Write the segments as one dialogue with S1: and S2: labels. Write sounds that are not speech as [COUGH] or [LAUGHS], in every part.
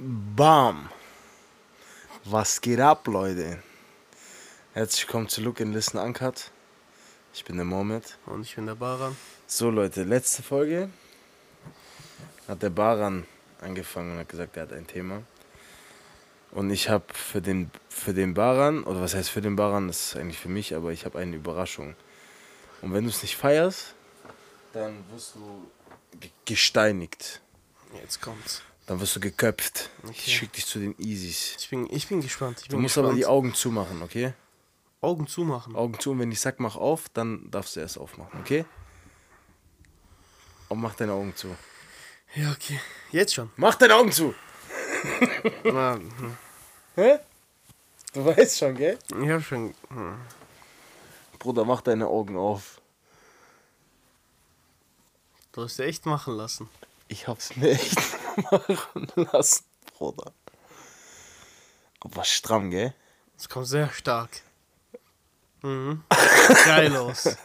S1: Bam! Was geht ab, Leute? Herzlich willkommen zu Look and Listen Uncut. Ich bin der Mohammed.
S2: Und ich bin der Baran.
S1: So, Leute, letzte Folge hat der Baran angefangen und hat gesagt, er hat ein Thema. Und ich habe für den, für den Baran, oder was heißt für den Baran, das ist eigentlich für mich, aber ich habe eine Überraschung. Und wenn du es nicht feierst, dann wirst du ge- gesteinigt.
S2: Jetzt kommt's.
S1: Dann wirst du geköpft.
S2: Okay.
S1: Ich schick dich zu den Easys.
S2: Ich bin, ich bin gespannt. Ich
S1: Du
S2: bin
S1: musst
S2: gespannt.
S1: aber die Augen zumachen, okay?
S2: Augen zumachen.
S1: Augen zu und wenn ich sag, mach auf, dann darfst du erst aufmachen, okay? Und mach deine Augen zu.
S2: Ja, okay. Jetzt schon.
S1: Mach deine Augen zu! [LAUGHS]
S2: Hm.
S1: Hä? Du weißt schon, gell?
S2: ich hab schon. Hm.
S1: Bruder, mach deine Augen auf.
S2: Du hast ja echt machen lassen.
S1: Ich hab's mir echt machen lassen, Bruder. Aber stramm, gell?
S2: Es kommt sehr stark. Mhm. [LAUGHS] Geil aus.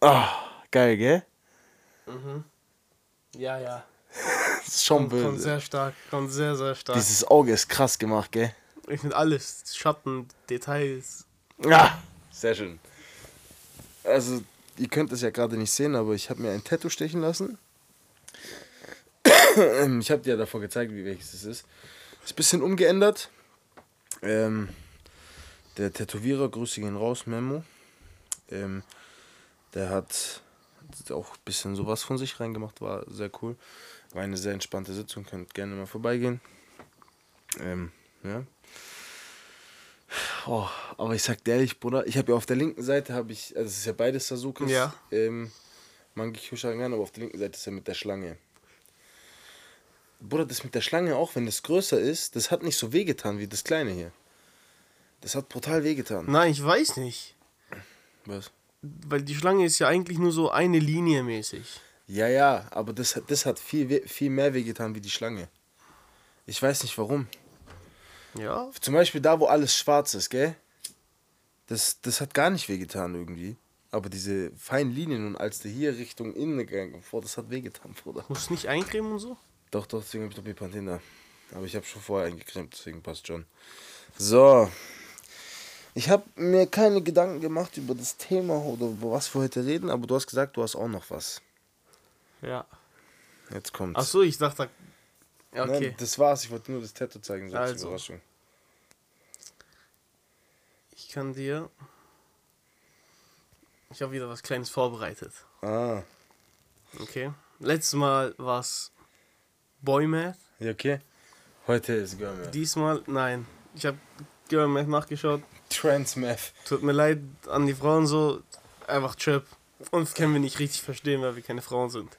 S1: Ah, geil, gell?
S2: Ja, ja.
S1: Das [LAUGHS] ist schon
S2: Kommt, kommt
S1: böse.
S2: sehr stark. Kommt sehr, sehr stark.
S1: Dieses Auge ist krass gemacht, gell?
S2: Ich finde alles. Schatten, Details.
S1: Ja, sehr schön. Also, ihr könnt es ja gerade nicht sehen, aber ich habe mir ein Tattoo stechen lassen. [COUGHS] ich habe dir ja davor gezeigt, wie welches es ist. Ist ein bisschen umgeändert. Ähm, der Tätowierer, Grüße gehen raus, Memo. Ähm, der hat auch ein bisschen sowas von sich reingemacht, war sehr cool. War eine sehr entspannte Sitzung, könnt gerne mal vorbeigehen. Ähm, ja. Oh, aber ich sag dir ehrlich, Bruder, ich habe ja auf der linken Seite habe ich, also es ist ja beides Sasukis,
S2: Ja.
S1: ähm, Mangi Sharingan, aber auf der linken Seite ist ja mit der Schlange. Bruder, das mit der Schlange auch, wenn das größer ist, das hat nicht so wehgetan wie das kleine hier. Das hat brutal wehgetan.
S2: Nein, ich weiß nicht.
S1: Was?
S2: Weil die Schlange ist ja eigentlich nur so eine Linie mäßig.
S1: Ja, ja, aber das, hat- das hat viel, viel mehr wehgetan wie die Schlange. Ich weiß nicht warum.
S2: Ja?
S1: Zum Beispiel da, wo alles schwarz ist, gell? Das, das hat gar nicht wehgetan irgendwie. Aber diese feinen Linien und als der hier Richtung innen gegangen vor, das hat wehgetan, Bruder.
S2: Musst du nicht eincremen und so?
S1: Doch, doch, deswegen hab ich doch Bepanthen da. Aber ich habe schon vorher eingecremt, deswegen passt schon. So. Ich habe mir keine Gedanken gemacht über das Thema oder über was wir heute reden, aber du hast gesagt, du hast auch noch was.
S2: Ja.
S1: Jetzt kommt's.
S2: Ach so, ich dachte. Okay.
S1: Nein, das war's, ich wollte nur das Tattoo zeigen, so als
S2: Also.
S1: Überraschung.
S2: Ich kann dir. Ich habe wieder was Kleines vorbereitet.
S1: Ah,
S2: Okay. Letztes Mal war es Boy Math.
S1: ja, okay. Heute ist Girl
S2: Diesmal, nein. Ich habe Girl Math nachgeschaut.
S1: Transmath.
S2: Tut mir leid an die Frauen so. Einfach Chöp. Uns können wir nicht richtig verstehen, weil wir keine Frauen sind.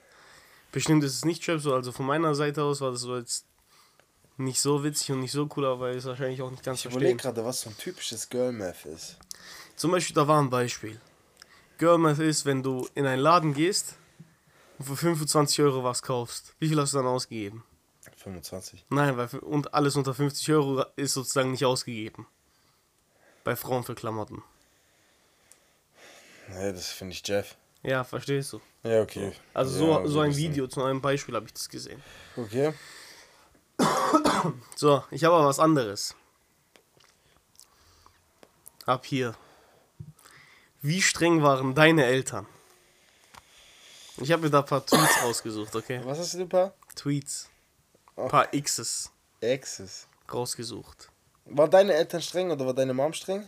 S2: Bestimmt ist es nicht Chöp so. Also von meiner Seite aus war das so jetzt nicht so witzig und nicht so cool, aber ist wahrscheinlich auch nicht ganz
S1: Ich überlege gerade, was so ein typisches Girl Math ist.
S2: Zum Beispiel, da war ein Beispiel. Girl Math ist, wenn du in einen Laden gehst und für 25 Euro was kaufst. Wie viel hast du dann ausgegeben?
S1: 25.
S2: Nein, weil und alles unter 50 Euro ist sozusagen nicht ausgegeben. Bei Frauen für Klamotten.
S1: Nee, das finde ich Jeff.
S2: Ja, verstehst du?
S1: Ja, okay.
S2: Also
S1: ja,
S2: so, so ein
S1: bisschen.
S2: Video, zu einem Beispiel habe ich das gesehen.
S1: Okay.
S2: So, ich habe aber was anderes. Ab hier. Wie streng waren deine Eltern? Ich habe mir da ein paar Tweets rausgesucht, okay?
S1: Was hast du ein paar?
S2: Tweets. Ein paar X's
S1: Exes.
S2: rausgesucht.
S1: War deine Eltern streng oder war deine Mom streng?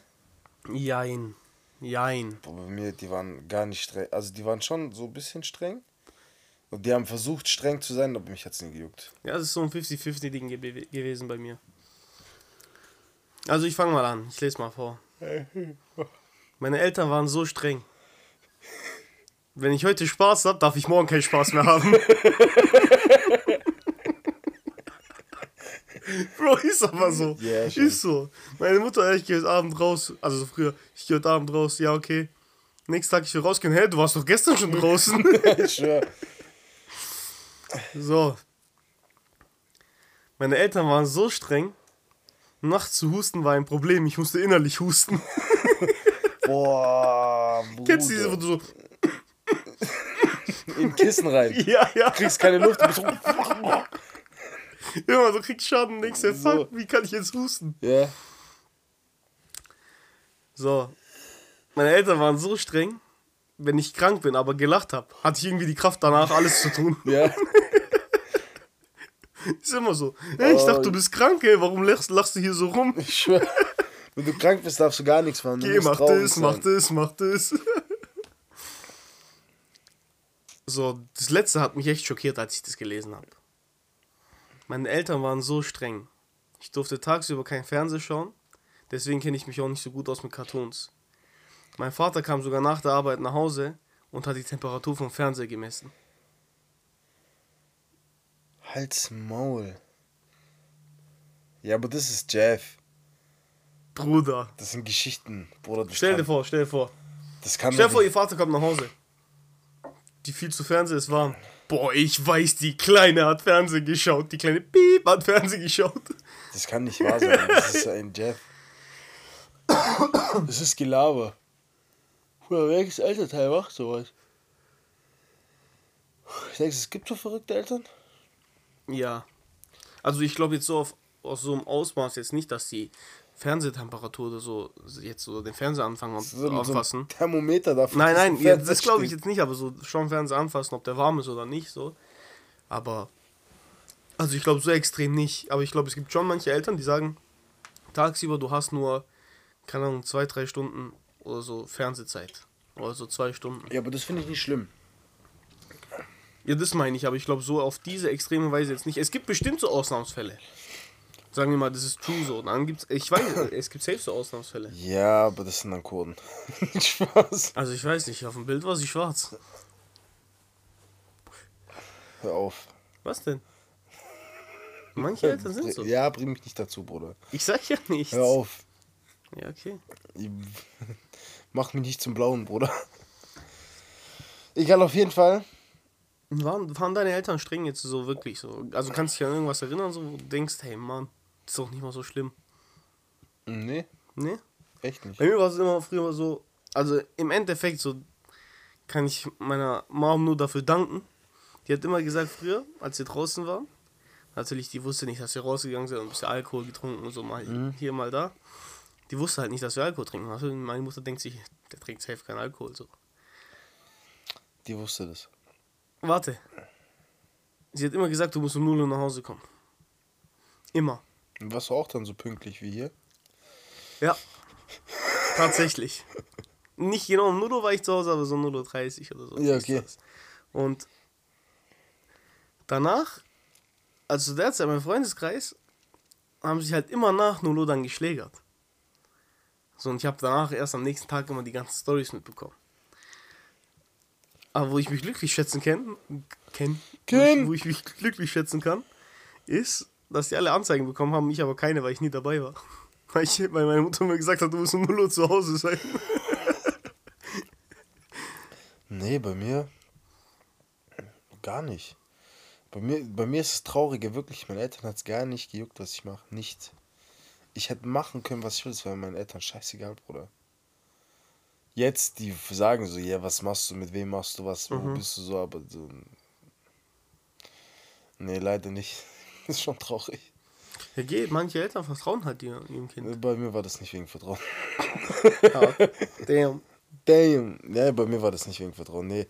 S2: Jein. Jein.
S1: Boah, bei mir, die waren gar nicht streng. Also die waren schon so ein bisschen streng. Und die haben versucht streng zu sein, aber mich hat's nie gejuckt.
S2: Ja, das ist so ein 50-50-Ding ge gewesen bei mir. Also ich fange mal an. Ich lese mal vor. [LAUGHS] Meine Eltern waren so streng. Wenn ich heute Spaß habe, darf ich morgen keinen Spaß mehr haben. [LAUGHS] [LAUGHS] Bro, ist aber so.
S1: Ja, schon.
S2: ist so. Meine Mutter, ich gehe heute Abend raus. Also so früher, ich gehe heute Abend raus. Ja, okay. Nächsten Tag, ich will rausgehen. Hä, du warst doch gestern schon [LAUGHS] draußen.
S1: schwör.
S2: So. Meine Eltern waren so streng. Nachts zu husten war ein Problem. Ich musste innerlich husten. [LAUGHS]
S1: Boah, Bruder.
S2: Kennst du diese, wo du so.
S1: in Kissen rein.
S2: Ja, ja.
S1: Du kriegst keine Luft, du bist [LAUGHS] so,
S2: Immer, du kriegst Schaden, dir,
S1: So.
S2: fuck, wie kann ich jetzt husten?
S1: Ja.
S2: So. Meine Eltern waren so streng, wenn ich krank bin, aber gelacht habe, hatte ich irgendwie die Kraft danach, alles zu tun. [LAUGHS]
S1: Ja. [LAUGHS]
S2: Ist immer so. Hey, ich dachte, du bist krank, ey, warum lachst, lachst du hier so rum?
S1: Ich schwör. Wenn du krank bist, darfst du gar nichts machen. Du
S2: Geh, mach das,
S1: sein.
S2: mach das, mach das. so, das letzte hat mich echt schockiert, als ich das gelesen habe. Meine Eltern waren so streng. Ich durfte tagsüber kein Fernsehen schauen, deswegen kenne ich mich auch nicht so gut aus mit Cartoons. Mein Vater kam sogar nach der Arbeit nach Hause und hat die Temperatur vom Fernseher gemessen.
S1: Halt's Maul. Ja, aber das ist Jeff.
S2: Bruder.
S1: Das sind Geschichten, Bruder.
S2: Stell dir
S1: kann,
S2: vor, stell dir vor.
S1: Das kann
S2: Stell dir vor, ihr Vater kommt nach Hause. Die viel zu Fernsehen ist warm. Boah, ich weiß, die Kleine hat Fernsehen geschaut. Die kleine Piep hat Fernsehen geschaut.
S1: Das kann nicht wahr sein. Das ist [LAUGHS] ein Jeff. Das ist Gelaber. Bruder, welches Elternteil macht sowas? Denkst du, es gibt so verrückte Eltern?
S2: Ja. Also ich glaube jetzt so auf, aus so einem Ausmaß jetzt nicht, dass die Fernsehtemperatur oder so jetzt so den Fernseher anfangen
S1: So, so
S2: anfassen.
S1: ein Thermometer dafür.
S2: Nein, nein,
S1: ein
S2: ja, das glaube ich jetzt nicht, aber so schon Fernseher anfassen, ob der warm ist oder nicht, so. Aber, also ich glaube so extrem nicht. Aber ich glaube, es gibt schon manche Eltern, die sagen, tagsüber du hast nur, keine Ahnung, zwei, drei Stunden oder so Fernsehzeit. Oder so zwei Stunden.
S1: Ja, aber das finde ich nicht schlimm.
S2: Ja, das meine ich, aber ich glaube so auf diese extreme Weise jetzt nicht. Es gibt bestimmt so Ausnahmsfälle. Sagen wir mal, das ist true so. Dann gibt's, ich weiß, [LAUGHS] es gibt safe so Ausnahmsfälle.
S1: Ja, aber das sind dann Kurden. [LAUGHS] Spaß.
S2: Also ich weiß nicht, auf dem Bild war sie schwarz.
S1: Hör auf.
S2: Was denn? Manche [LAUGHS] Eltern sind so.
S1: Ja, bring mich nicht dazu, Bruder.
S2: Ich sag ja nichts.
S1: Hör auf.
S2: Ja, okay.
S1: Mach mich nicht zum Blauen, Bruder. Egal, auf jeden Fall.
S2: Waren, waren deine Eltern streng jetzt so wirklich so? Also kannst du dich an irgendwas erinnern, so, wo du denkst, hey Mann, ist doch nicht mal so schlimm.
S1: Nee,
S2: Ne?
S1: echt nicht.
S2: Bei mir war es immer früher so, also im Endeffekt so kann ich meiner Mom nur dafür danken. Die hat immer gesagt früher, als wir draußen waren, natürlich, die wusste nicht, dass wir rausgegangen sind und ein bisschen Alkohol getrunken und so mal hier, mal da. Die wusste halt nicht, dass wir Alkohol trinken. Also meine Mutter denkt sich, der trinkt safe keinen Alkohol. So.
S1: Die wusste das.
S2: Warte. Sie hat immer gesagt, du musst um 0 Uhr nach Hause kommen. Immer.
S1: Und warst du auch dann so pünktlich wie hier?
S2: Ja. [LAUGHS] Tatsächlich. Nicht genau um 0 Uhr war ich zu Hause, aber so 0.30 Uhr oder so.
S1: Ja, okay.
S2: Und danach, also zu der Zeit, mein Freundeskreis, haben sich halt immer nach 0 Uhr dann geschlägert. So, und ich habe danach erst am nächsten Tag immer die ganzen Stories mitbekommen. Aber wo ich mich glücklich schätzen kann, kenn,
S1: Kenn.
S2: Wo, ich, wo ich mich glücklich schätzen kann, ist, dass die alle Anzeigen bekommen haben, ich aber keine, weil ich nie dabei war. [LAUGHS] Weil, ich, weil meine Mutter mir gesagt hat, du musst um 0 Uhr zu Hause sein. [LAUGHS]
S1: Nee, bei mir gar nicht. Bei mir, bei mir ist das Traurige wirklich, meine Eltern hat es gar nicht gejuckt, was ich mache. Nicht. Ich hätte machen können, was ich will, das war meinen Eltern scheißegal, Bruder. Jetzt, die sagen so, ja, was machst du, mit wem machst du was, wo bist du so, aber so. Nee, leider nicht. [LAUGHS] ist schon traurig.
S2: Ja, geht, manche Eltern vertrauen halt ihr- ihrem Kind.
S1: Bei mir war das nicht wegen Vertrauen.
S2: Ja, damn. [LAUGHS]
S1: Damn. Ja, bei mir war das nicht wegen Vertrauen, nee.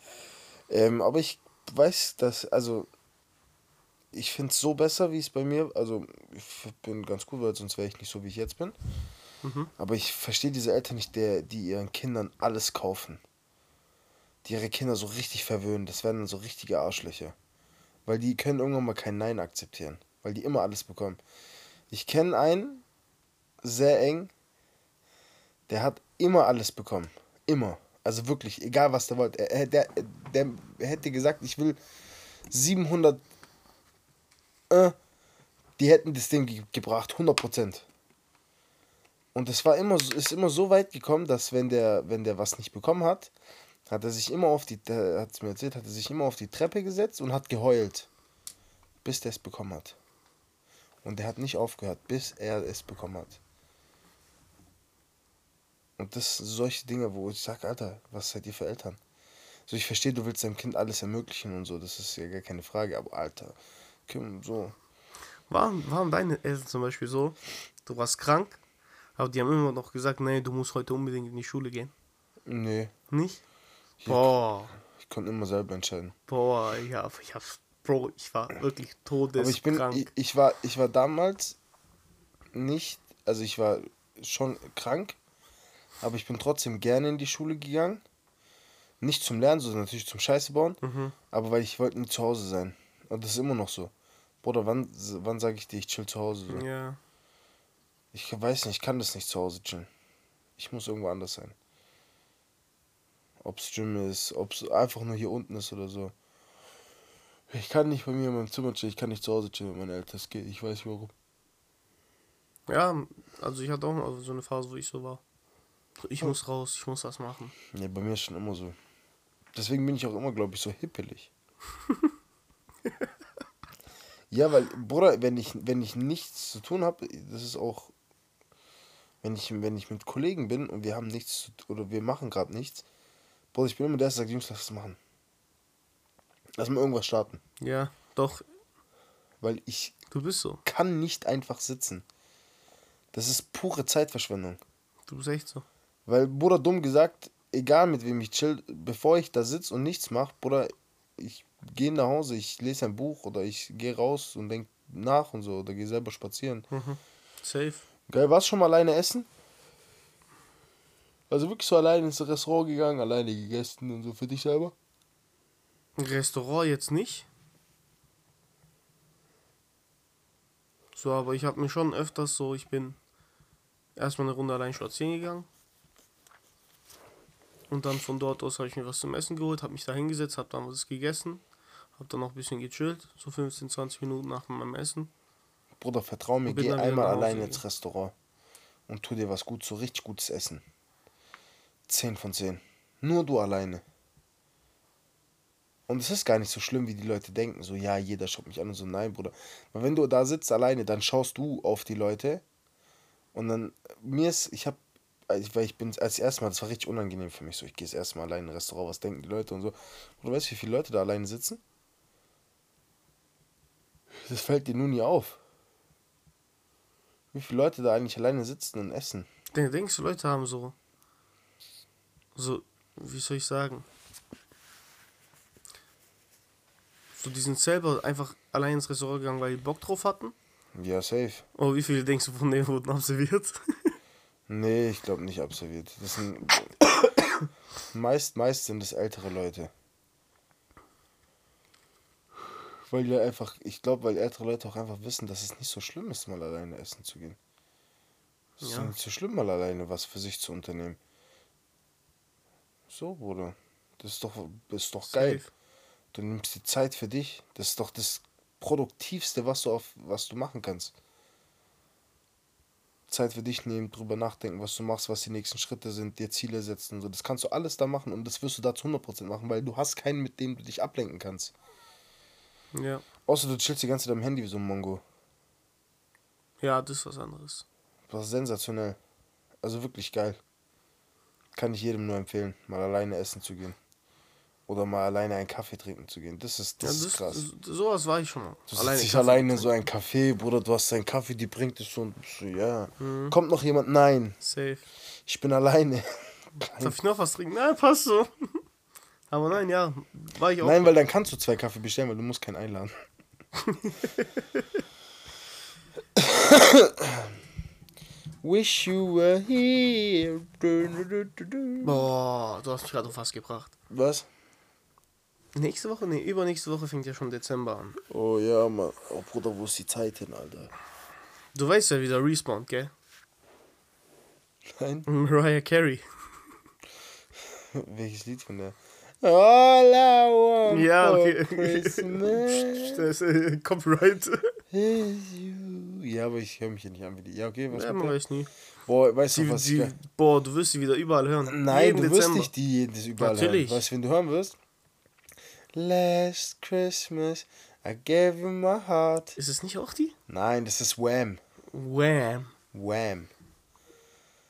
S1: Ähm, aber ich weiß, dass, also, ich finde es so besser, wie es bei mir, also, ich bin ganz cool, weil sonst wäre ich nicht so, wie ich jetzt bin. Aber ich verstehe diese Eltern nicht, der, die ihren Kindern alles kaufen. Die ihre Kinder so richtig verwöhnen. Das werden dann so richtige Arschlöcher. Weil die können irgendwann mal kein Nein akzeptieren. Weil die immer alles bekommen. Ich kenne einen, sehr eng, der hat immer alles bekommen. Immer. Also wirklich, egal was der wollte. Er, der, der, hätte gesagt, ich will 700. Äh, die hätten das Ding ge gebracht, 100%. Und es war immer, so- ist immer so weit gekommen, dass wenn der, wenn der was nicht bekommen hat, hat er sich immer auf die, hat mir erzählt, hat er sich immer auf die Treppe gesetzt und hat geheult, bis der es bekommen hat. Und der hat nicht aufgehört, bis er es bekommen hat. Und das sind solche Dinge, wo ich sage, Alter, was seid ihr für Eltern? So, ich verstehe, du willst deinem Kind alles ermöglichen und so, das ist ja gar keine Frage, aber Alter, Kim, so.
S2: Waren, waren deine Eltern zum Beispiel so, du warst krank, aber die haben immer noch gesagt, nee, du musst heute unbedingt in die Schule gehen?
S1: Nee.
S2: Nicht?
S1: Ich,
S2: Boah,
S1: Ich konnte immer selber entscheiden.
S2: boah, ja, ich hab's, Bro, ich war wirklich
S1: Aber ich bin,
S2: todeskrank.
S1: ich, ich war, ich war damals nicht, also ich war schon krank, aber ich bin trotzdem gerne in die Schule gegangen. Nicht zum Lernen, sondern natürlich zum Scheiße bauen,
S2: Mhm.
S1: aber weil ich wollte nie zu Hause sein. Und das ist immer noch so. Bruder, wann, wann sage ich dir, ich chill zu Hause? So?
S2: Ja,
S1: Ich weiß nicht, ich kann das nicht zu Hause chillen. Ich muss irgendwo anders sein. Ob's Gym ist, ob's einfach nur hier unten ist oder so. Ich kann nicht bei mir in meinem Zimmer chillen, ich kann nicht zu Hause chillen mit meinen Eltern. Das geht, ich weiß nicht warum.
S2: ja, also ich hatte auch mal so eine Phase, wo ich so war. So, ich muss raus, ich muss was machen.
S1: Nee, bei mir ist schon immer so. Deswegen bin ich auch immer, glaube ich, so hippelig. [LAUGHS] ja, weil, Bruder, wenn ich, wenn ich nichts zu tun habe, das ist auch, wenn ich, wenn ich mit Kollegen bin und wir haben nichts zu, oder wir machen gerade nichts, Bruder, ich bin immer der, der sagt, Jungs, lass es machen. Lass mal irgendwas starten.
S2: Ja, doch,
S1: Weil ich
S2: du bist so.
S1: kann nicht einfach sitzen. Das ist pure Zeitverschwendung.
S2: Du bist echt so.
S1: Weil, Bruder, dumm gesagt, egal mit wem ich chill, bevor ich da sitze und nichts mache, Bruder, ich gehe nach Hause, ich lese ein Buch oder ich gehe raus und denk nach und so oder gehe selber spazieren.
S2: Mhm. Safe.
S1: Geil, warst du schon mal alleine essen? Also wirklich so alleine ins Restaurant gegangen, alleine gegessen und so für dich selber?
S2: Restaurant jetzt nicht. So, aber ich habe mir schon öfters so, ich bin erstmal eine Runde allein spazieren gegangen. Und dann von dort aus habe ich mir was zum Essen geholt, habe mich da hingesetzt, habe dann was gegessen, habe dann noch ein bisschen gechillt, so 15, 20 Minuten nach meinem Essen.
S1: Bruder, vertrau mir, geh einmal
S2: gegangen.
S1: ins Restaurant und tu dir was gut, so richtig gutes Essen. 10 von 10. Nur du alleine. Und es ist gar nicht so schlimm, wie die Leute denken. So, ja, jeder schaut mich an und so, nein, Bruder. Weil wenn du da sitzt alleine, dann schaust du auf die Leute. Und dann, mir ist, ich hab, also, weil ich bin als erstes Mal, das war richtig unangenehm für mich. So, ich gehe das erste Mal alleine in ein Restaurant, was denken die Leute und so. Und du weißt, wie viele Leute da alleine sitzen? Das fällt dir nun nie auf. Wie viele Leute da eigentlich alleine sitzen und essen?
S2: Den- Denkst du, Leute haben so, so, wie soll ich sagen? So, die sind selber einfach allein ins Restaurant gegangen, weil die Bock drauf hatten.
S1: Ja, safe.
S2: Oh, wie viele denkst du von denen wurden absolviert? [LAUGHS]
S1: Nee, ich glaube nicht absolviert. Das sind. meist, meist sind es ältere Leute. Weil die einfach, ich glaube, weil ältere Leute auch einfach wissen, dass es nicht so schlimm ist, mal alleine essen zu gehen. Es ist
S2: Ja.
S1: nicht so schlimm, mal alleine was für sich zu unternehmen. So, Bruder. Das ist doch, das ist doch geil. Du nimmst die Zeit für dich. Das ist doch das Produktivste, was du auf was du machen kannst. Zeit für dich nehmen, drüber nachdenken, was du machst, was die nächsten Schritte sind, dir Ziele setzen und so. Das kannst du alles da machen und das wirst du da zu 100% machen, weil du hast keinen, mit dem du dich ablenken kannst.
S2: Ja.
S1: Außer du chillst die ganze Zeit am Handy wie so ein Mongo.
S2: Ja, das ist was anderes.
S1: Das ist sensationell. Also wirklich geil. Kann ich jedem nur empfehlen, mal alleine essen zu gehen. Oder mal alleine einen Kaffee trinken zu gehen. Das ist, das
S2: ja,
S1: ist krass.
S2: Sowas war ich schon mal.
S1: Du alleine sitzt nicht
S2: Kaffee
S1: alleine in so ein Café, Bruder, du hast deinen Kaffee, die bringt es schon. So, ja.
S2: Mhm.
S1: Kommt noch jemand? Nein,
S2: Safe.
S1: ich bin alleine.
S2: Darf ich noch was trinken? Nein, passt so. [LAUGHS] Aber nein, ja, war ich auch.
S1: Nein, weil dann kannst du zwei Kaffee bestellen, weil du musst keinen einladen. [LAUGHS] Wish you were here.
S2: Boah, du hast mich gerade was gebracht.
S1: Was?
S2: Nächste Woche? Nee, übernächste Woche fängt ja schon Dezember an.
S1: Oh ja, Mann. Oh Bruder, wo ist die Zeit hin, Alter?
S2: Du weißt ja, wie der Respawn, gell?
S1: Nein? [LAUGHS]
S2: Mariah Carey.
S1: Welches Lied von der? All I want
S2: Ja, okay.
S1: Christmas [LAUGHS]
S2: Das ist äh, Copyright.
S1: Ja, aber ich höre mich ja nicht an wie die. Ja, okay, was
S2: Ja, man weiß nie.
S1: Boah, weißt du,
S2: Die,
S1: was
S2: die,
S1: ich...
S2: boah, du wirst sie wieder überall hören.
S1: Nein,
S2: Jeden
S1: du wirst
S2: Dezember.
S1: nicht die jedes überall
S2: Natürlich.
S1: hören. Weißt du, wenn du hören wirst? Last Christmas, I gave you my heart.
S2: Ist es nicht auch die?
S1: Nein, das ist Wham.
S2: Wham.
S1: Wham.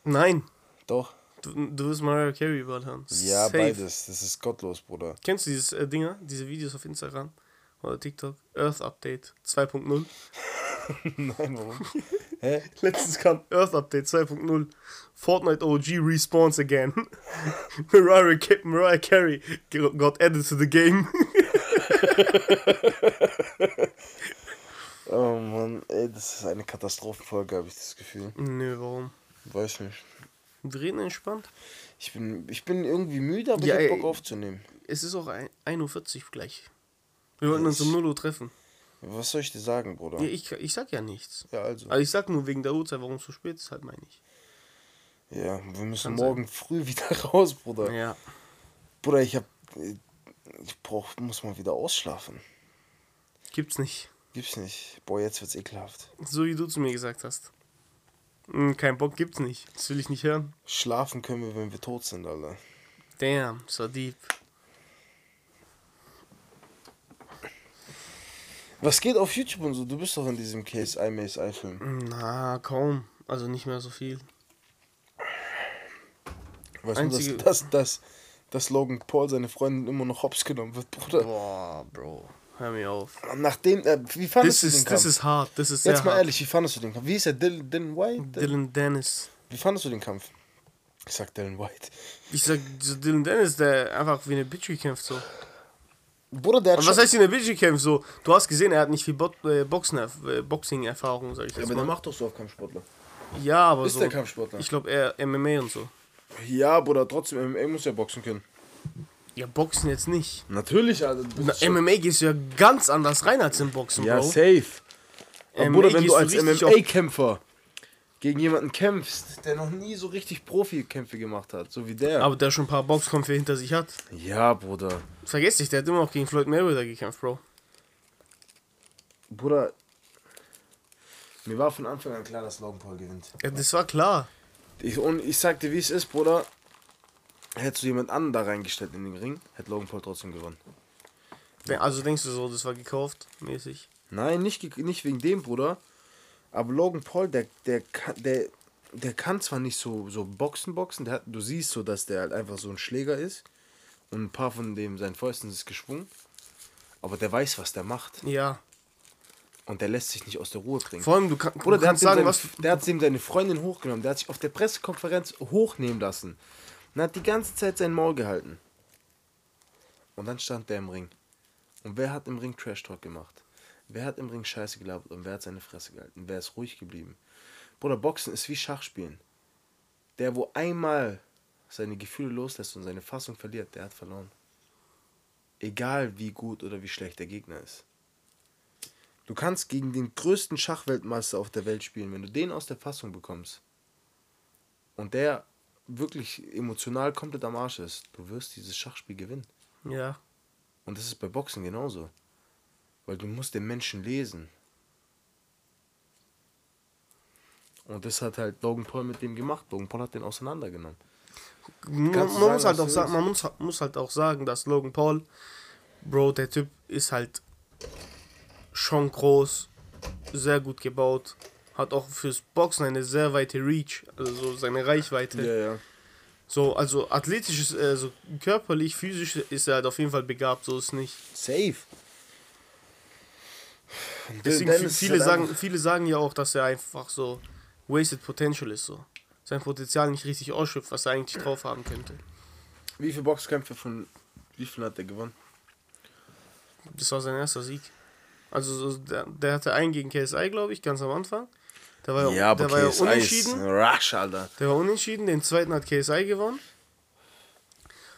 S2: Nein.
S1: Doch.
S2: Du, du wirst Mariah Carey hören.
S1: Ja,
S2: Safe.
S1: beides. Das ist gottlos, Bruder.
S2: Kennst du dieses äh, Dinger, diese Videos auf Instagram oder TikTok? Earth Update 2.0. [LAUGHS]
S1: Nein, warum? [LAUGHS] Hä? [LAUGHS]
S2: Letztens kam Earth Update 2.0. Fortnite OG respawns again. [LAUGHS] Mariah, Mariah Carey got added to the game. [LAUGHS]
S1: Oh Mann, ey, das ist eine Katastrophenfolge, habe ich das Gefühl.
S2: Nö, warum?
S1: Weiß nicht.
S2: Wir reden entspannt.
S1: Ich bin, ich bin irgendwie müde, aber
S2: Ja,
S1: ich hab
S2: ey.
S1: Bock aufzunehmen.
S2: Es ist auch ein- 1.40 Uhr gleich. Wir wollten uns um 0 Uhr treffen.
S1: Was soll ich dir sagen, Bruder?
S2: Ja, ich, ich sag ja nichts.
S1: Ja, also.
S2: Also ich sag nur wegen der Uhrzeit, warum es so spät ist, halt meine ich.
S1: Ja, wir müssen
S2: Kann
S1: morgen früh wieder [LAUGHS] raus, Bruder.
S2: Ja.
S1: Bruder, ich hab. Ich brauch, muss mal wieder ausschlafen.
S2: Gibt's nicht.
S1: Gibt's nicht. Boah, jetzt wird's ekelhaft.
S2: So wie du zu mir gesagt hast. Hm, Kein Bock gibt's nicht. Das will ich nicht hören.
S1: Schlafen können wir, wenn wir tot sind, Alter.
S2: Damn, so deep.
S1: Was geht auf YouTube und so? Du bist doch in diesem Case I Mace I-Film.
S2: Na, kaum. Also nicht mehr so viel.
S1: Weißt du,
S2: Einzige-
S1: dass, dass, dass, dass Logan Paul seine Freundin immer noch hops genommen wird, Bruder?
S2: Boah, Bro. Hör mir auf.
S1: Nachdem, äh, wie fandest
S2: Das
S1: du den
S2: ist, das
S1: Kampf?
S2: ist hart. Das ist
S1: Jetzt mal
S2: hart.
S1: ehrlich, wie fandest du den Kampf? Wie ist der Dylan, Dylan White?
S2: Dylan Dennis.
S1: Wie fandest du den Kampf? Ich sag Dylan White.
S2: Ich sag, so Dylan Dennis, der einfach wie eine Bitch kämpft so.
S1: Bruder, der hat
S2: Und was heißt eine Bitch kämpft so? Du hast gesehen, er hat nicht viel Bo äh, Boxen, äh, Boxing-Erfahrung, sag ich
S1: Ja,
S2: jetzt
S1: aber der macht doch so auf Kampfsportler.
S2: Ja, aber
S1: Ist
S2: so.
S1: der Kampfsportler?
S2: Ich glaube eher MMA und so.
S1: Ja, Bruder, trotzdem, MMA muss ja boxen können.
S2: Ja, Boxen jetzt nicht.
S1: Natürlich, Alter. du
S2: Na,
S1: bist schon-
S2: MMA gehst du ja ganz anders rein als im Boxen,
S1: Ja,
S2: Bro.
S1: safe. Aber
S2: MMA
S1: Bruder, wenn
S2: gehst
S1: du
S2: du
S1: als
S2: richtig auf-
S1: MMA-Kämpfer gegen jemanden kämpfst, der noch nie so richtig Profikämpfe gemacht hat, so wie der.
S2: Aber der schon ein paar Boxkämpfe hinter sich hat.
S1: ja, Bruder.
S2: Vergiss dich, der hat immer noch gegen Floyd Mayweather gekämpft, Bro.
S1: Bruder, mir war von Anfang an klar, dass Logan Paul gewinnt.
S2: Ja, das war klar.
S1: Ich, und ich sag dir, wie es ist, Bruder. Hättest du jemand anderen da reingestellt in den Ring, hätte Logan Paul trotzdem gewonnen.
S2: Also denkst du so, das war gekauft, mäßig?
S1: Nein, nicht, nicht wegen dem, Bruder. Aber Logan Paul, der, der, kann, der, der kann zwar nicht so, so Boxen, Boxen. Der hat, du siehst so, dass der halt einfach so ein Schläger ist. Und ein paar von dem, seinen Fäusten ist geschwungen. Aber der weiß, was der macht.
S2: Ja.
S1: Und der lässt sich nicht aus der Ruhe bringen.
S2: Vor allem, du, kann,
S1: Bruder,
S2: du
S1: der
S2: kannst sagen,
S1: seine,
S2: was.
S1: der hat dem seine Freundin hochgenommen. Der hat sich auf der Pressekonferenz hochnehmen lassen. Und hat die ganze Zeit sein Maul gehalten. Und dann stand der im Ring. Und wer hat im Ring Trash Talk gemacht? Wer hat im Ring Scheiße gelabert und wer hat seine Fresse gehalten? Wer ist ruhig geblieben? Bruder, Boxen ist wie Schachspielen. Der, wo einmal seine Gefühle loslässt und seine Fassung verliert, der hat verloren. Egal wie gut oder wie schlecht der Gegner ist. Du kannst gegen den größten Schachweltmeister auf der Welt spielen, wenn du den aus der Fassung bekommst und der wirklich emotional komplett am Arsch ist, du wirst dieses Schachspiel gewinnen.
S2: Ja.
S1: Und das ist bei Boxen genauso. Weil du musst den Menschen lesen. Und das hat halt Logan Paul mit dem gemacht. Logan Paul hat den auseinandergenommen.
S2: Man, man muss
S1: sagen,
S2: halt
S1: was
S2: auch sagen, man muss, muss halt auch sagen, dass Logan Paul, Bro, der Typ ist halt schon groß, sehr gut gebaut, hat auch fürs Boxen eine sehr weite Reach, also so seine Reichweite.
S1: ja.
S2: So, also athletisch ist, äh, so körperlich, physisch ist er halt auf jeden Fall begabt, so ist nicht.
S1: Safe.
S2: Deswegen
S1: Dennis
S2: viele
S1: halt
S2: sagen, viele sagen ja auch, dass er einfach so wasted potential ist, so. Sein Potenzial nicht richtig ausschöpft, was er eigentlich drauf haben könnte.
S1: Wie viele Boxkämpfe von wie viel hat er gewonnen?
S2: Das war sein erster Sieg. Also so, der, der hatte einen gegen KSI, glaube ich, ganz am Anfang. Der war ja, der war ja
S1: KSI
S2: unentschieden.
S1: Rush, Alter.
S2: Der war unentschieden, den zweiten hat KSI gewonnen.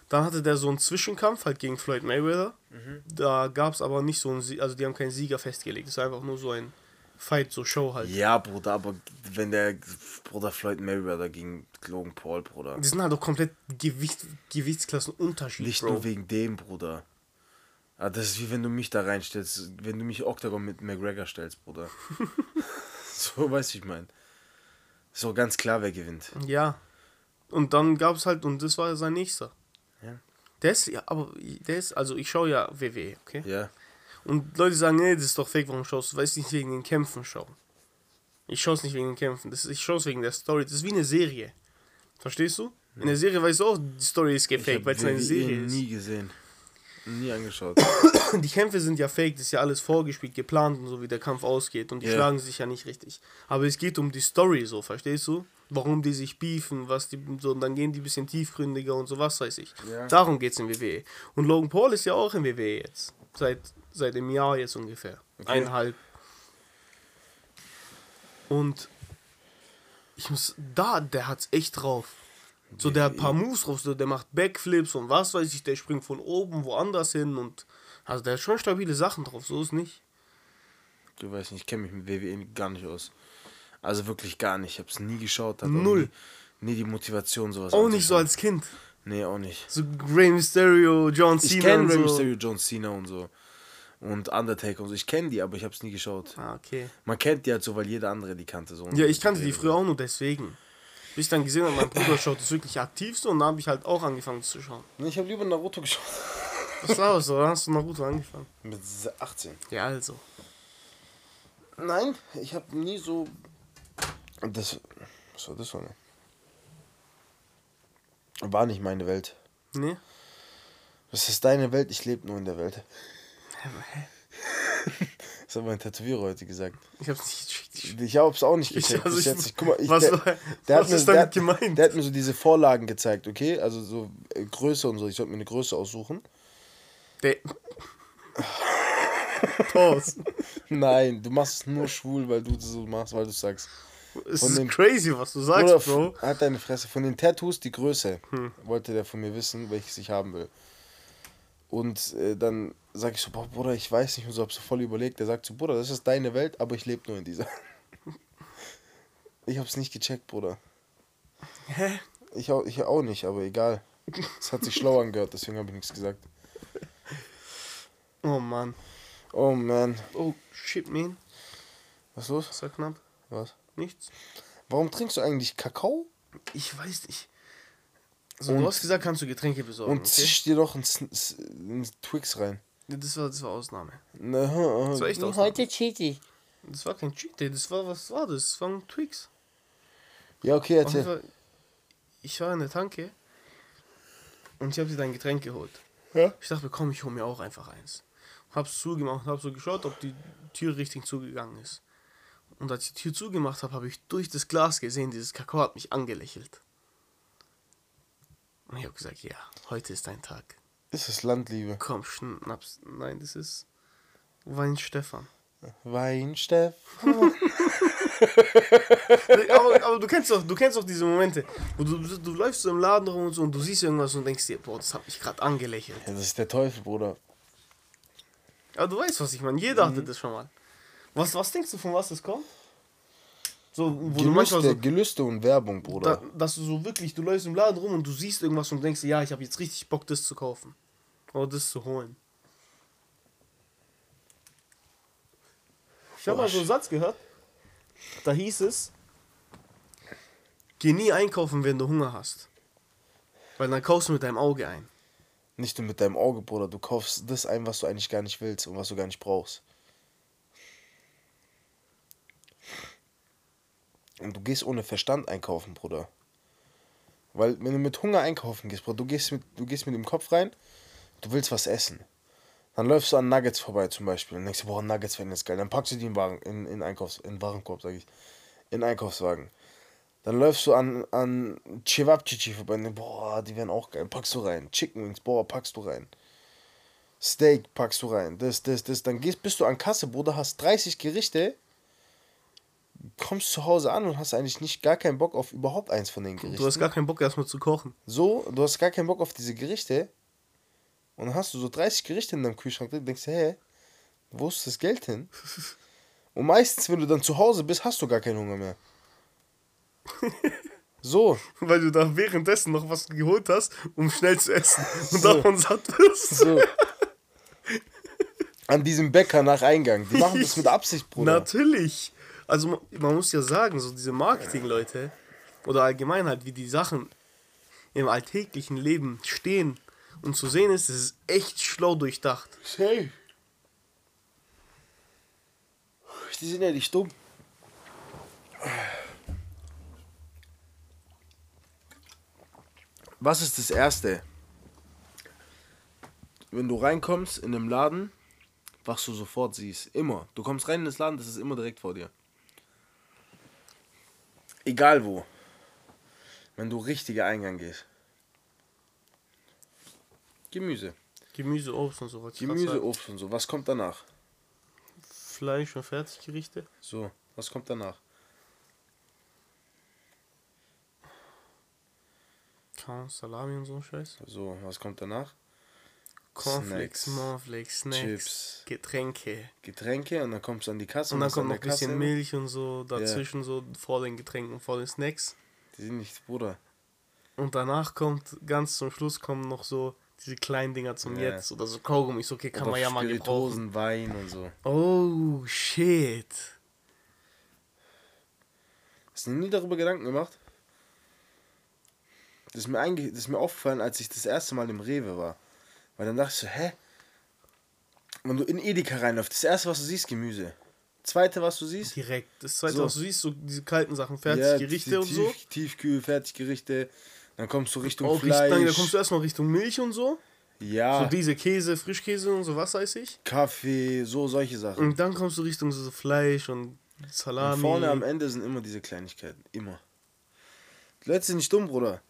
S2: Dann hatte der so einen Zwischenkampf halt gegen Floyd Mayweather.
S1: Mhm.
S2: Da gab es aber nicht so einen Sie also die haben keinen Sieger festgelegt. Es war einfach nur so ein Fight, so Show halt.
S1: Ja, Bruder, aber wenn der Bruder Floyd Mayweather gegen Logan Paul, Bruder.
S2: Die sind halt auch komplett Gewicht, Gewichtsklassen Unterschied,
S1: Nicht
S2: Bro.
S1: nur wegen dem, Bruder. Ah, das ist wie wenn du mich da reinstellst, wenn du mich Octagon mit McGregor stellst, Bruder. [LAUGHS] [LAUGHS] so weiß ich mein. Ist auch ganz klar, wer gewinnt.
S2: Ja. Und dann gab es halt, und das war sein nächster.
S1: Ja.
S2: Der ist, ja, aber der ist, also ich schaue ja WWE, okay?
S1: Ja.
S2: Und Leute sagen, nee, das ist doch fake, warum schaust du? Weil ich nicht wegen den Kämpfen schaue. Ich schaue es nicht wegen den Kämpfen, das ist, ich schaue es wegen der Story. Das ist wie eine Serie. Verstehst du? In der Serie weißt du auch, die Story ist gefaked, weil es eine Serie ist.
S1: nie gesehen. Nie angeschaut. [COUGHS]
S2: Die Kämpfe sind ja fake, das ist ja alles vorgespielt, geplant und so, wie der Kampf ausgeht. Und die
S1: Ja.
S2: schlagen sich ja nicht richtig. Aber es geht um die Story, so, verstehst du? Warum die sich beefen, was die, so, und dann gehen die ein bisschen tiefgründiger und so, was weiß ich.
S1: Ja.
S2: Darum geht's in WWE. Und Logan Paul ist ja auch in WWE jetzt. Seit, seit einem Jahr jetzt ungefähr. Eineinhalb. Und ich muss, da, der hat's echt drauf. So, der hat ein paar Moves drauf, so, der macht Backflips und was weiß ich, der springt von oben woanders hin und also der hat schon stabile Sachen drauf, so ist nicht.
S1: Du weißt nicht, ich kenne mich mit WWE gar nicht aus. Also wirklich gar nicht. Ich habe es nie geschaut.
S2: Null.
S1: Nie, nie die Motivation, sowas
S2: Auch nicht so als Kind.
S1: Nee, auch nicht.
S2: So Rey Mysterio, John
S1: Ich
S2: Cena
S1: kenne
S2: und
S1: Rey
S2: so.
S1: Mysterio, John Cena und so. Und Undertaker und so. Ich kenne die, aber ich habe es nie geschaut.
S2: Ah, okay.
S1: Man kennt die halt so, weil jeder andere die kannte. So.
S2: Ja, ich kannte die früher auch nur deswegen. Bis ich dann gesehen habe, mein Bruder [LAUGHS] schaut das wirklich aktiv so und dann habe ich halt auch angefangen zu schauen.
S1: Ich habe lieber Naruto geschaut. [LAUGHS]
S2: Was war das? Oder hast du Naruto angefangen?
S1: Mit 18.
S2: Ja, also.
S1: Nein, ich habe nie so. Das. Was war das eine? War nicht meine Welt.
S2: Nee?
S1: Das ist deine Welt, ich lebe nur in der Welt.
S2: Hä? [LAUGHS]
S1: Das hat mein Tätowierer heute gesagt.
S2: Ich hab's nicht gecheckt.
S1: Ich hab's auch nicht
S2: Ich-
S1: gecheckt.
S2: also
S1: bis
S2: ich-
S1: jetzt. Ich, guck mal, ich,
S2: was
S1: der, der hat
S2: was
S1: mir,
S2: ist
S1: der,
S2: damit
S1: hat-
S2: gemeint?
S1: Der hat mir so diese Vorlagen gezeigt, okay? Also so äh, Größe und so. Ich sollte mir eine Größe aussuchen.
S2: Der. [LAUGHS] Pause.
S1: Nein, du machst es nur schwul, weil du das so machst, weil du sagst.
S2: Es ist
S1: den-
S2: crazy, was du sagst, Bro.
S1: hat deine Fresse. Von den Tattoos die Größe
S2: Hm.
S1: wollte der von mir wissen, welches ich haben will. Und äh, dann sag ich so, boah, Bruder, ich weiß nicht und so, hab so voll überlegt. Der sagt so, Bruder, das ist deine Welt, aber ich lebe nur in dieser. [LAUGHS] Ich hab's nicht gecheckt, Bruder.
S2: Hä?
S1: Ich auch, ich auch nicht, aber egal. Es hat sich schlau angehört, deswegen habe ich nichts gesagt.
S2: Oh Mann.
S1: Oh man,
S2: Oh, shit, man.
S1: was ist los?
S2: Was war knapp?
S1: Was?
S2: Nichts?
S1: Warum trinkst du eigentlich Kakao?
S2: Ich weiß nicht. So,
S1: Und-
S2: du hast gesagt, kannst du Getränke besorgen.
S1: Und
S2: okay?
S1: zisch dir doch ein, Twix rein.
S2: Das war, das war Ausnahme.
S1: Na,
S2: Das war echt. Ausnahme.
S1: Heute cheat ich.
S2: Das war kein Cheat Day, das war, was war das? Das waren Twix.
S1: Ja, okay, erzähl.
S2: Fall, ich war in der Tanke und ich habe dir dein Getränk geholt.
S1: Ja?
S2: Ich dachte, komm, ich hole mir auch einfach eins. Hab's zugemacht, hab so geschaut, ob die Tür richtig zugegangen ist. Und als ich die Tür zugemacht habe, habe ich durch das Glas gesehen, dieses Kakao hat mich angelächelt. Und ich habe gesagt, ja, heute ist dein Tag.
S1: Ist es Landliebe?
S2: Komm, schnaps. Nein, das ist Wein Stefan.
S1: Weinsteff. [LAUGHS]
S2: aber, aber du kennst doch, du kennst doch diese Momente, wo du, du, du läufst so im Laden rum und so und du siehst irgendwas und denkst dir, boah, das hat mich gerade angelächelt.
S1: Ja, das ist der Teufel, Bruder.
S2: Aber du weißt, was ich meine. Jeder hatte das schon mal. Was, was denkst du, von was das kommt? So, wo du manchmal
S1: Gelüste,
S2: so,
S1: Gelüste und Werbung, Bruder.
S2: da, dass du so wirklich, du läufst im Laden rum und du siehst irgendwas und denkst dir, ja, ich habe jetzt richtig Bock, das zu kaufen. Oder das zu holen. Ich habe mal so einen Satz gehört. Da hieß es, geh nie einkaufen, wenn du Hunger hast. Weil dann kaufst du mit deinem Auge ein.
S1: Nicht nur mit deinem Auge, Bruder. Du kaufst das ein, was du eigentlich gar nicht willst und was du gar nicht brauchst. Und du gehst ohne Verstand einkaufen, Bruder. Weil, wenn du mit Hunger einkaufen gehst, Bruder, du gehst mit, du gehst mit dem Kopf rein, du willst was essen. Dann läufst du an Nuggets vorbei zum Beispiel und denkst, boah, Nuggets wären jetzt geil. Dann packst du die in, Waren, in, in, Einkaufs-, in Warenkorb, sag ich. In Einkaufswagen. Dann läufst du an, an Cevapcici vorbei boah, die wären auch geil. Packst du rein. Chicken Wings, boah, packst du rein. Steak packst du rein. Das, das, das. Dann gehst, bist du an Kasse, Bruder, hast 30 Gerichte, kommst zu Hause an und hast eigentlich nicht gar keinen Bock auf überhaupt eins von den Gerichten.
S2: Du hast gar keinen Bock, erstmal zu kochen.
S1: So, du hast gar keinen Bock auf diese Gerichte. Und dann hast du so 30 Gerichte in deinem Kühlschrank drin und denkst, hä, wo ist das Geld hin? [LAUGHS] Und meistens, wenn du dann zu Hause bist, hast du gar keinen Hunger mehr. [LAUGHS] So,
S2: Weil du da währenddessen noch was geholt hast, um schnell zu essen. Und
S1: So.
S2: davon satt wirst.
S1: so. An diesem Bäcker nach Eingang. Die machen das [LAUGHS] mit Absicht, Bruder.
S2: Natürlich. Also man, man muss ja sagen, so diese Marketing-Leute oder allgemein halt, wie die Sachen im alltäglichen Leben stehen und zu sehen ist, das ist echt schlau durchdacht.
S1: Safe. Die sind ja nicht dumm. Was ist das Erste? Wenn du reinkommst in einem Laden, was du sofort siehst. Immer. Du kommst rein in das Laden, das ist immer direkt vor dir. Egal wo. Wenn du richtiger Eingang gehst. Gemüse.
S2: Gemüse, Obst und so. was ich grad
S1: Gemüse,
S2: sag.
S1: Obst und so. Was kommt danach?
S2: Fleisch und Fertiggerichte.
S1: So, was kommt danach?
S2: Kahn, Salami und so Scheiß.
S1: So, was kommt danach?
S2: Cornflakes,
S1: Snacks,
S2: Mornflakes, Snacks,
S1: Chips.
S2: Getränke.
S1: Getränke und dann kommst du an die Kasse.
S2: Und dann kommt noch ein bisschen
S1: Kasse-
S2: Milch und so dazwischen, so vor den Getränken, vor den Snacks.
S1: Die sind nicht, Bruder.
S2: Und danach kommt, ganz zum Schluss kommen noch so diese kleinen Dinger zum
S1: Ja.
S2: Jetzt. Oder so Kaugummi, so okay, kann
S1: Oder
S2: man ja mal gebrauchen.
S1: Wein und so.
S2: Oh, shit.
S1: Hast du nie darüber Gedanken gemacht? Das ist, mir das ist mir aufgefallen, als ich das erste Mal im Rewe war. Weil dann dachte ich so, hä? Wenn du in Edeka reinläufst, das erste, was du siehst, Gemüse. Zweite, was du siehst?
S2: Direkt. Das zweite,
S1: So.
S2: was du siehst, so diese kalten Sachen,
S1: Ja,
S2: Fertiggerichte
S1: die
S2: und so.
S1: Tief, Tiefkühl, Fertiggerichte. Dann kommst du Richtung
S2: Auch
S1: Fleisch.
S2: Richtung, da kommst du erstmal Richtung Milch und so.
S1: ja,
S2: So diese Käse, Frischkäse und so, was weiß ich.
S1: Kaffee, so solche Sachen.
S2: Und dann kommst du Richtung so Fleisch und Salami.
S1: Und vorne am Ende sind immer diese Kleinigkeiten. Immer. Die Leute sind nicht dumm, Bruder.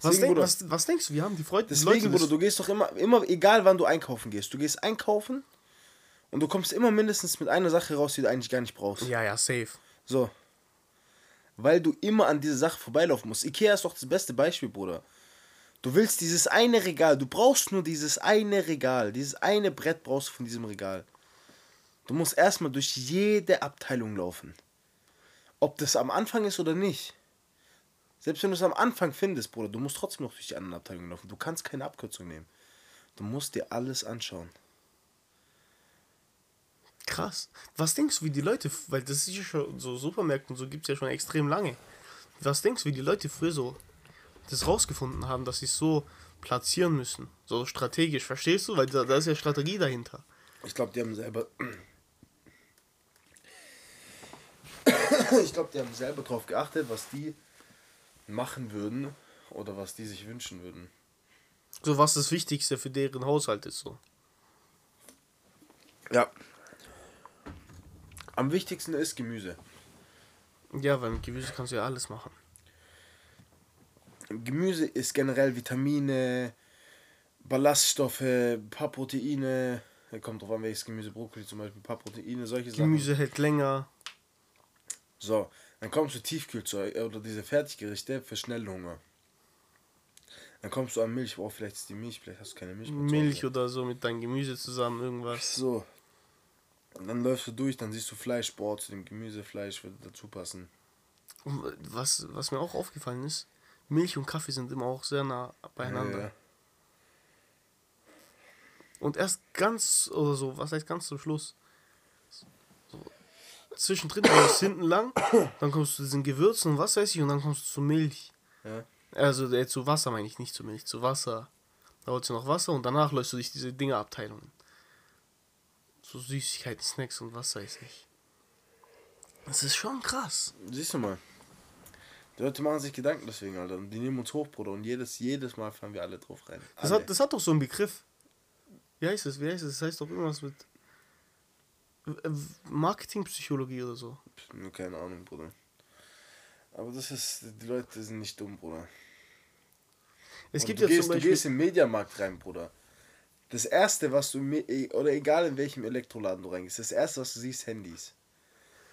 S2: Was, denk, was, was denkst du, wir haben die Freude,
S1: Deswegen,
S2: Leute,
S1: Bruder, du gehst doch immer, immer, egal wann du einkaufen gehst, du gehst einkaufen und du kommst immer mindestens mit einer Sache raus, die du eigentlich gar nicht brauchst.
S2: Ja, ja, safe.
S1: So. Weil du immer an diese Sache vorbeilaufen musst. Ikea ist doch das beste Beispiel, Bruder. Du willst dieses eine Regal, du brauchst nur dieses eine Regal, dieses eine Brett brauchst du von diesem Regal. Du musst erstmal durch jede Abteilung laufen. Ob das am Anfang ist oder nicht. Selbst wenn du es am Anfang findest, Bruder, du musst trotzdem noch durch die anderen Abteilungen laufen. Du kannst keine Abkürzung nehmen. Du musst dir alles anschauen.
S2: Krass. Was denkst du, wie die Leute, weil das ist ja schon so Supermärkte und so gibt es ja schon extrem lange. Was denkst du, wie die Leute früher so das rausgefunden haben, dass sie es so platzieren müssen? So strategisch, verstehst du? Weil da, da ist ja Strategie dahinter.
S1: Ich glaube, die haben selber. [COUGHS] ich glaube, die haben selber darauf geachtet, was die machen würden oder was die sich wünschen würden.
S2: So was das Wichtigste für deren Haushalt ist so.
S1: Ja. Am wichtigsten ist Gemüse.
S2: Ja, weil mit Gemüse kannst du ja alles machen.
S1: Gemüse ist generell Vitamine, Ballaststoffe, ein paar Proteine. Kommt drauf an, welches Gemüse, Brokkoli zum Beispiel, ein paar Proteine, solche Sachen.
S2: Gemüse hält länger.
S1: So, dann kommst du Tiefkühlzeug äh, oder diese Fertiggerichte für Schnellhunger. Dann kommst du an Milch, oh, vielleicht ist die Milch, vielleicht hast du keine Milch.
S2: Milch oder so mit deinem Gemüse zusammen, irgendwas.
S1: So. Und dann läufst du durch, dann siehst du Fleisch, boah, zu dem Gemüse, Fleisch würde dazu passen.
S2: Und was, was mir auch aufgefallen ist, Milch und Kaffee sind immer auch sehr nah beieinander.
S1: Ja,
S2: Und erst ganz, oder so, was heißt ganz zum Schluss? Zwischendrin kommst hinten lang, dann kommst du zu diesen Gewürzen und was weiß ich, und dann kommst du zu Milch.
S1: ja.
S2: Also äh, zu Wasser meine ich, nicht zu Milch, zu Wasser. Da holst du noch Wasser und danach läufst du durch diese Dinge-Abteilungen. So Süßigkeiten, Snacks und was weiß ich. Das ist schon krass.
S1: Siehst du mal. Die Leute machen sich Gedanken deswegen, Alter. Und die nehmen uns hoch, Bruder. Und jedes, jedes Mal fahren wir alle drauf rein.
S2: Das
S1: Alle.
S2: hat, das hat doch so einen Begriff. Wie heißt es? Wie heißt es? Das heißt doch irgendwas mit Marketingpsychologie oder so.
S1: Nur keine Ahnung, Bruder. Aber das ist, die Leute sind nicht dumm, Bruder.
S2: Es
S1: Und
S2: gibt
S1: du
S2: ja
S1: gehst,
S2: zum
S1: Du
S2: Beispiel.
S1: gehst im Mediamarkt rein, Bruder. Das erste, was du, e- oder egal in welchem Elektroladen du reingehst, das erste, was du siehst, Handys.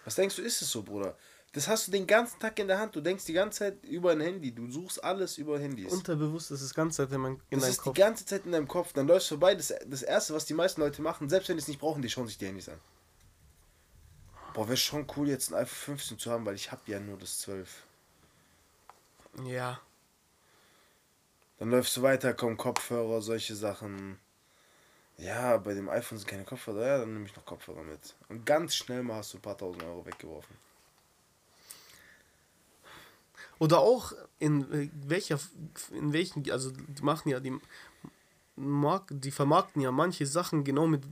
S1: Was denkst du, ist es so, Bruder? Das hast du den ganzen Tag in der Hand. Du denkst die ganze Zeit über ein Handy. Du suchst alles über Handys.
S2: Unterbewusst ist das ganze Zeit in, mein, in
S1: das
S2: deinem
S1: ist
S2: Kopf.
S1: die ganze Zeit in deinem Kopf. Dann läufst du vorbei. Das, das erste, was die meisten Leute machen, selbst wenn die es nicht brauchen, die schauen sich die Handys an. Boah, wäre schon cool, jetzt ein iPhone 15 zu haben, weil ich habe ja nur das 12.
S2: Ja.
S1: Dann läufst du weiter, kommen Kopfhörer, solche Sachen. Ja, bei dem iPhone sind keine Kopfhörer, ja, dann nehme ich noch Kopfhörer mit. Und ganz schnell mal hast du ein paar tausend Euro weggeworfen.
S2: Oder auch in äh, welcher, in welchen, also die machen ja die, Mark, die vermarkten ja manche Sachen genau mit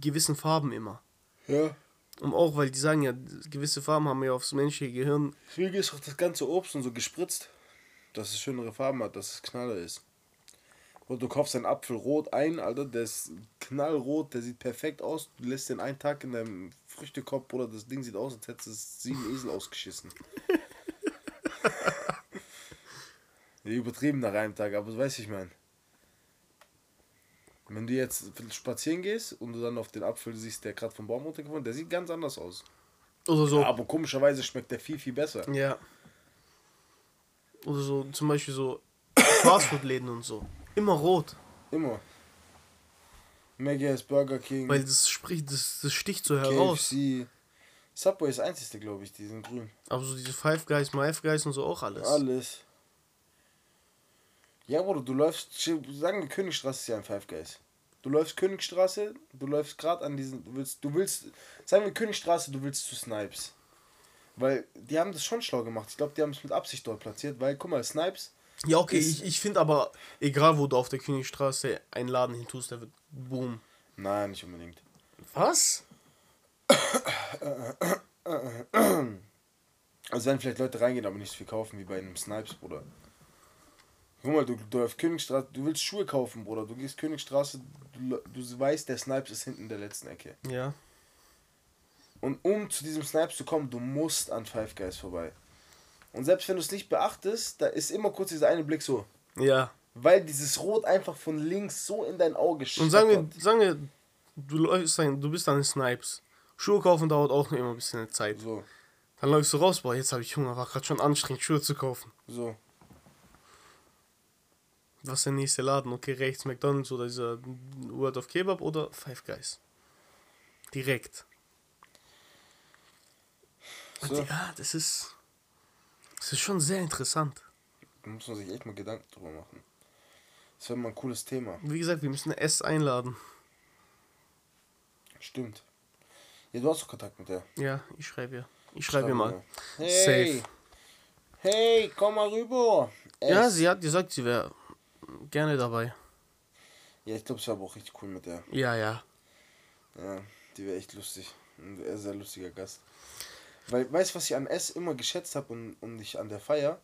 S2: gewissen Farben immer.
S1: Ja.
S2: Und auch, weil die sagen ja, gewisse Farben haben ja aufs menschliche Gehirn.
S1: Deswegen ist auch das ganze Obst und so gespritzt, dass es schönere Farben hat, dass es knaller ist. Und du kaufst einen Apfel rot ein, Alter, der ist knallrot, der sieht perfekt aus. Du lässt den einen Tag in deinem Früchtekorb, oder das Ding sieht aus, als hättest es sieben Esel ausgeschissen. [LAUGHS] übertrieben nach einem Tag, aber du weißt, ich mein. Wenn du jetzt spazieren gehst und du dann auf den Apfel siehst, der gerade vom Baum runtergefallen der sieht ganz anders aus.
S2: Oder so.
S1: Ja, aber komischerweise schmeckt der viel, viel besser.
S2: Ja. Oder so, zum Beispiel so [COUGHS] Fastfood-Läden und so. Immer rot.
S1: Immer. Maggie's, Burger King.
S2: Weil das spricht, das, das sticht so heraus.
S1: KFC. Subway ist das einzige, glaube ich, die sind grün.
S2: Aber so diese Five Guys, Five Guys und so auch alles.
S1: Alles. Ja, Bruder, du läufst, sagen wir Königstraße ist ja ein Five Guys. Du läufst Königstraße, du läufst gerade an diesen, du willst, du willst, sagen wir Königstraße, du willst zu Snipes. Weil die haben das schon schlau gemacht. Ich glaube, die haben es mit Absicht dort platziert, weil, guck mal, Snipes.
S2: Ja, okay, ich, ich finde aber, egal wo du auf der Königstraße einen Laden hin tust, der wird boom.
S1: Nein, nicht unbedingt.
S2: Was?
S1: Also werden vielleicht Leute reingehen, aber nicht so viel kaufen wie bei einem Snipes, Bruder. Guck mal, du, du auf Königstraße, du willst Schuhe kaufen, Bruder. Du gehst Königstraße, du, du weißt, der Snipes ist hinten in der letzten Ecke.
S2: Ja.
S1: Und um zu diesem Snipes zu kommen, du musst an Five Guys vorbei. Und selbst wenn du es nicht beachtest, da ist immer kurz dieser eine Blick so.
S2: Ja.
S1: Weil dieses Rot einfach von links so in dein Auge
S2: Und sagen wir, sagen wir, du läufst ein, du bist an den Snipes. Schuhe kaufen dauert auch noch immer ein bisschen Zeit.
S1: So.
S2: Dann läufst du raus, boah, jetzt habe ich Hunger, war gerade schon anstrengend, Schuhe zu kaufen.
S1: So.
S2: Was ist der nächste Laden? Okay, rechts McDonalds oder dieser World of Kebab oder Five Guys. Direkt.
S1: So.
S2: Ja, das ist. Das ist schon sehr interessant.
S1: Da muss man sich echt mal Gedanken drüber machen. Das wäre mal ein cooles Thema.
S2: Wie gesagt, wir müssen S einladen.
S1: Stimmt. Ja, du hast doch Kontakt mit der.
S2: Ja, ich schreibe ihr. Ich schreibe ihr mal.
S1: Hey.
S2: Safe.
S1: Hey, komm mal rüber.
S2: Ja,
S1: Es-
S2: sie hat gesagt, sie wäre gerne dabei.
S1: Ja, ich glaube, es war aber auch richtig cool mit der.
S2: Ja, ja.
S1: Ja, die wäre echt lustig. Ein sehr, sehr lustiger Gast. Weil, weißt du, was ich an S immer geschätzt habe und, und ich an der Feier?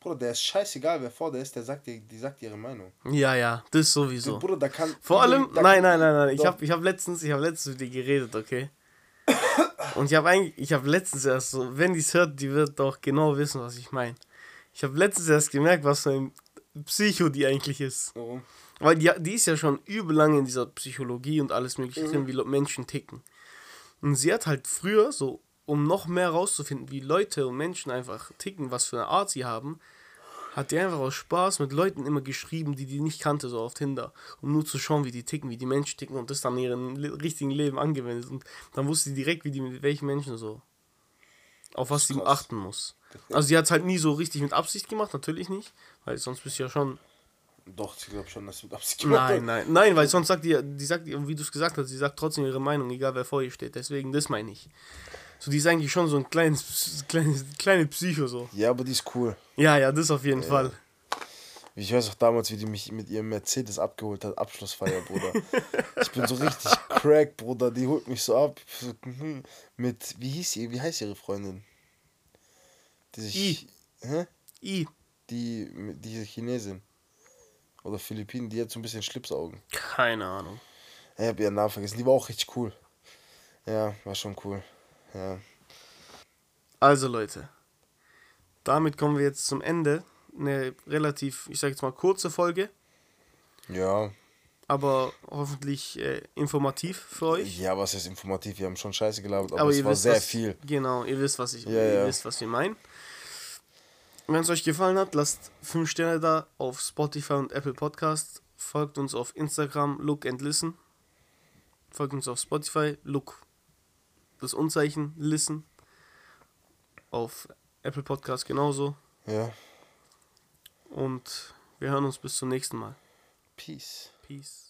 S1: Bruder, der ist scheißegal, wer vor der ist, der sagt dir, die sagt ihre Meinung.
S2: Ja, ja, das sowieso.
S1: Bruder, da kann.
S2: Vor allem,
S1: da
S2: nein, nein, nein, nein. Ich habe ich hab letztens, ich habe letztens mit dir geredet, okay? Und ich habe eigentlich, ich habe letztens erst so, wenn die es hört, die wird doch genau wissen, was ich meine. Ich habe letztens erst gemerkt, was für ein Psycho die eigentlich ist.
S1: Warum?
S2: Weil die, die ist ja schon übel lange in dieser Psychologie und alles mögliche drin, wie Menschen ticken. Und sie hat halt früher, so, um noch mehr rauszufinden, wie Leute und Menschen einfach ticken, was für eine Art sie haben, hat die einfach aus Spaß mit Leuten immer geschrieben, die die nicht kannte, so auf Tinder, um nur zu schauen, wie die ticken, wie die Menschen ticken und das dann in ihrem richtigen Leben angewendet. Und dann wusste sie direkt, wie die mit welchen Menschen so, auf was sie achten muss. Also sie hat es halt nie so richtig mit Absicht gemacht, natürlich nicht, weil sonst bist du ja schon
S1: Doch, ich glaube schon, dass du mit Absicht gemacht
S2: Nein, nein, nein, weil sonst sagt die, die sagt, wie du es gesagt hast, sie sagt trotzdem ihre Meinung, egal wer vor ihr steht. Deswegen, das meine ich. So, die ist eigentlich schon so ein kleines, kleines, kleine Psycho so.
S1: Ja, aber die ist cool.
S2: Ja, ja, das auf jeden Fall.
S1: Ich weiß auch damals, wie die mich mit ihrem Mercedes abgeholt hat, Abschlussfeier, Bruder. [LAUGHS] ich bin so richtig crack, Bruder. Die holt mich so ab. Mhm, Mit, wie hieß sie, wie heißt ihre Freundin? Die sich.
S2: I.
S1: Hä?
S2: I,
S1: Die, diese Chinesin. Oder Philippinen, die hat so ein bisschen Schlipsaugen.
S2: keine Ahnung.
S1: Ich hab ihren Namen vergessen. Die war auch richtig cool. Ja, war schon cool. Ja.
S2: Also, Leute, damit kommen wir jetzt zum Ende. Eine relativ, ich sag jetzt mal, kurze Folge,
S1: Ja.
S2: aber hoffentlich äh, informativ für euch.
S1: Ja, was ist informativ? Wir haben schon Scheiße gelabert, aber,
S2: Aber
S1: es
S2: ihr
S1: war
S2: wisst,
S1: sehr
S2: was,
S1: viel.
S2: Genau, ihr wisst, was ich,
S1: Ja,
S2: ihr
S1: ja.
S2: wisst, was wir meinen. Wenn es euch gefallen hat, lasst 5 Sterne da auf Spotify und Apple Podcast. Folgt uns auf Instagram, Look and Listen. Folgt uns auf Spotify, Look, das Unzeichen, Listen. Auf Apple Podcast genauso.
S1: Ja.
S2: Und wir hören uns bis zum nächsten Mal.
S1: Peace.
S2: Peace.